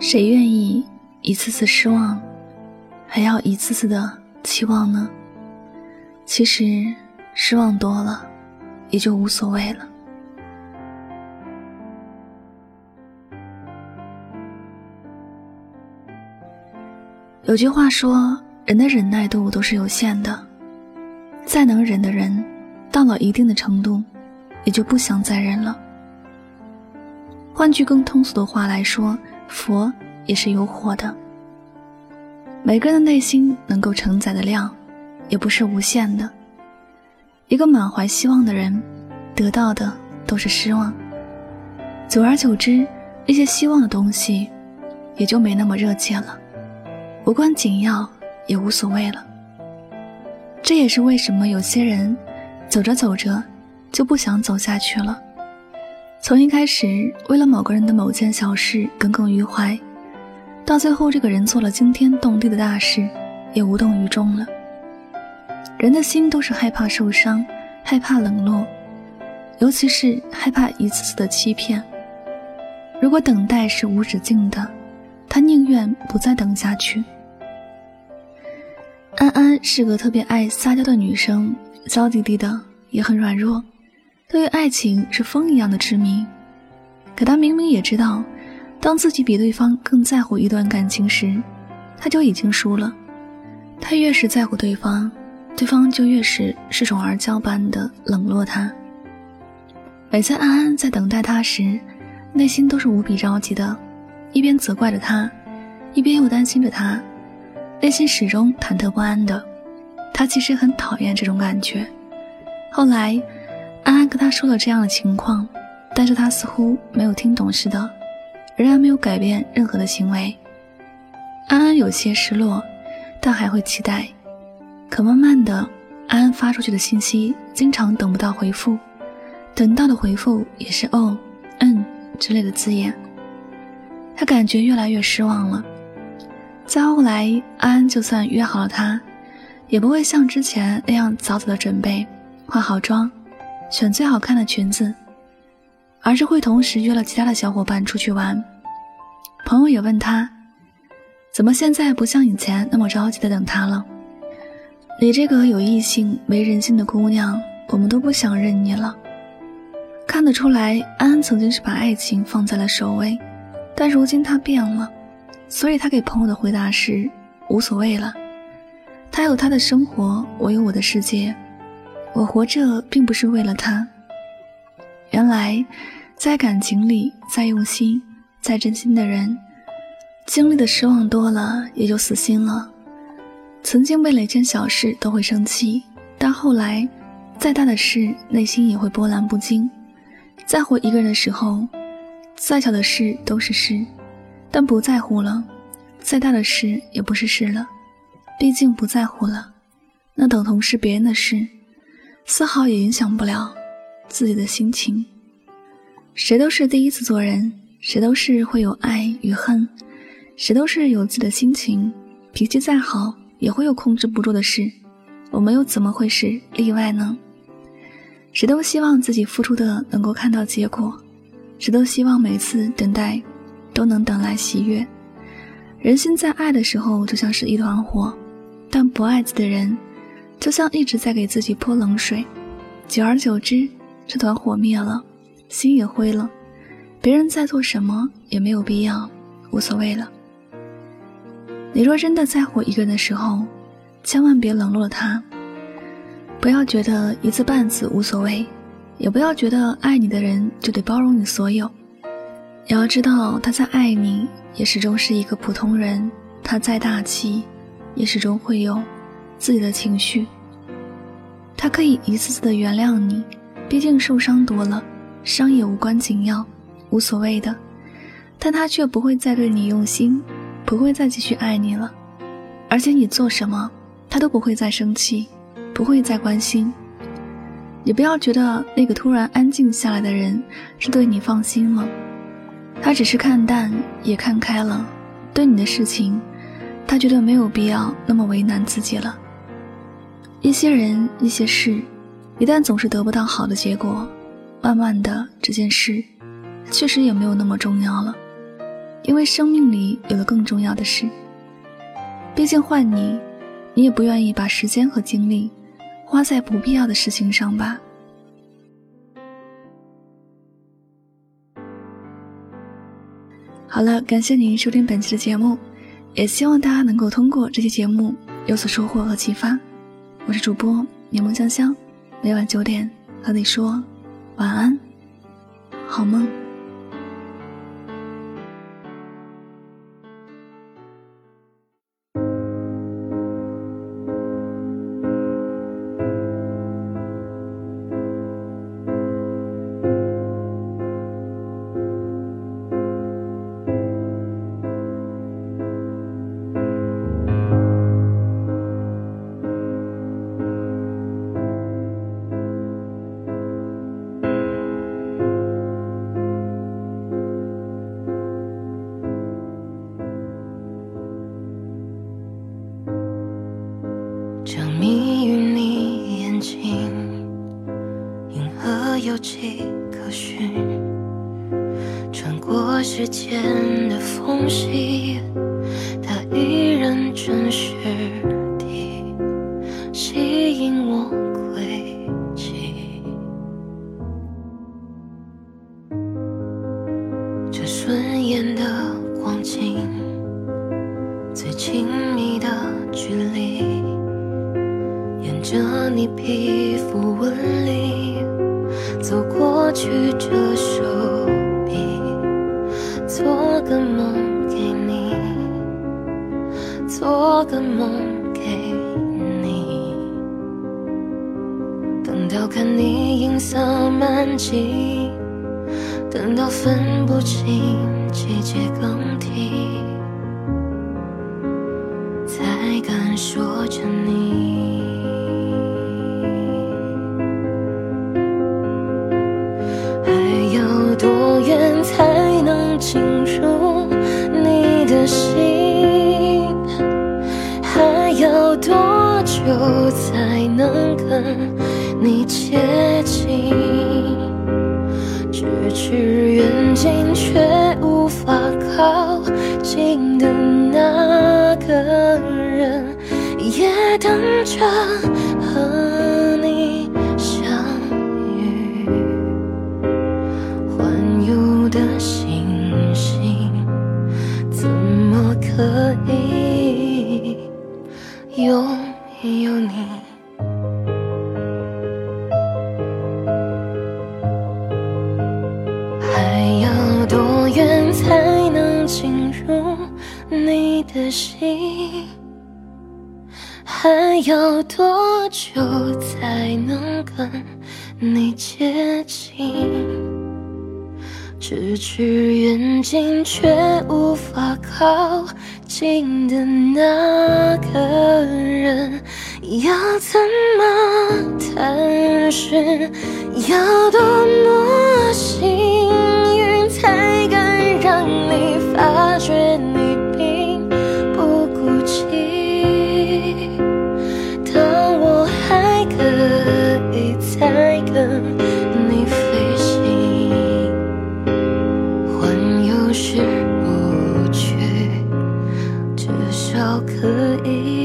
谁愿意一次次失望，还要一次次的期望呢？其实失望多了，也就无所谓了。有句话说，人的忍耐度都是有限的，再能忍的人，到了一定的程度，也就不想再忍了。换句更通俗的话来说。佛也是有火的。每个人的内心能够承载的量，也不是无限的。一个满怀希望的人，得到的都是失望。久而久之，那些希望的东西，也就没那么热切了，无关紧要，也无所谓了。这也是为什么有些人，走着走着，就不想走下去了。从一开始为了某个人的某件小事耿耿于怀，到最后这个人做了惊天动地的大事，也无动于衷了。人的心都是害怕受伤，害怕冷落，尤其是害怕一次次的欺骗。如果等待是无止境的，他宁愿不再等下去。安安是个特别爱撒娇的女生，娇滴滴的，也很软弱。对于爱情是风一样的痴迷，可他明明也知道，当自己比对方更在乎一段感情时，他就已经输了。他越是在乎对方，对方就越是恃宠而骄般的冷落他。每次安安在等待他时，内心都是无比着急的，一边责怪着他，一边又担心着他，内心始终忐忑不安的。他其实很讨厌这种感觉。后来。安安跟他说了这样的情况，但是他似乎没有听懂似的，仍然没有改变任何的行为。安安有些失落，但还会期待。可慢慢的，安安发出去的信息经常等不到回复，等到的回复也是“哦”“嗯”之类的字眼。他感觉越来越失望了。再后来，安安就算约好了他，也不会像之前那样早早的准备，化好妆。选最好看的裙子，而是会同时约了其他的小伙伴出去玩。朋友也问他，怎么现在不像以前那么着急的等他了？你这个有异性没人性的姑娘，我们都不想认你了。看得出来，安安曾经是把爱情放在了首位，但如今她变了，所以她给朋友的回答是无所谓了。他有他的生活，我有我的世界。我活着并不是为了他。原来，在感情里，再用心、再真心的人，经历的失望多了，也就死心了。曾经为了一件小事都会生气，但后来，再大的事，内心也会波澜不惊。在乎一个人的时候，再小的事都是事，但不在乎了，再大的事也不是事了。毕竟不在乎了，那等同是别人的事。丝毫也影响不了自己的心情。谁都是第一次做人，谁都是会有爱与恨，谁都是有自己的心情。脾气再好，也会有控制不住的事。我们又怎么会是例外呢？谁都希望自己付出的能够看到结果，谁都希望每次等待都能等来喜悦。人心在爱的时候就像是一团火，但不爱自己的人。就像一直在给自己泼冷水，久而久之，这团火灭了，心也灰了。别人在做什么也没有必要，无所谓了。你若真的在乎一个人的时候，千万别冷落他。不要觉得一次半次无所谓，也不要觉得爱你的人就得包容你所有。也要知道他再爱你，也始终是一个普通人。他再大气，也始终会有。自己的情绪，他可以一次次的原谅你，毕竟受伤多了，伤也无关紧要，无所谓的。但他却不会再对你用心，不会再继续爱你了，而且你做什么，他都不会再生气，不会再关心。你不要觉得那个突然安静下来的人是对你放心了，他只是看淡也看开了，对你的事情，他觉得没有必要那么为难自己了。一些人，一些事，一旦总是得不到好的结果，慢慢的这件事，确实也没有那么重要了。因为生命里有了更重要的事。毕竟换你，你也不愿意把时间和精力花在不必要的事情上吧。好了，感谢您收听本期的节目，也希望大家能够通过这期节目有所收获和启发。我是主播柠檬香香，每晚九点和你说晚安，好梦。有迹可循，穿过时间的缝隙，它依然真实地吸引我轨迹。这顺眼的光景，最亲密的距离，沿着你皮肤纹理。走过去，这手臂，做个梦给你，做个梦给你。等到看你银色满际，等到分不清季节更替，才敢说着你。要多久才能跟你接近？咫尺远近却无法靠近的那个人，也等着多远才能进入你的心？还要多久才能跟你接近？咫尺远近却无法靠近的那个人，要怎么探寻？要多可以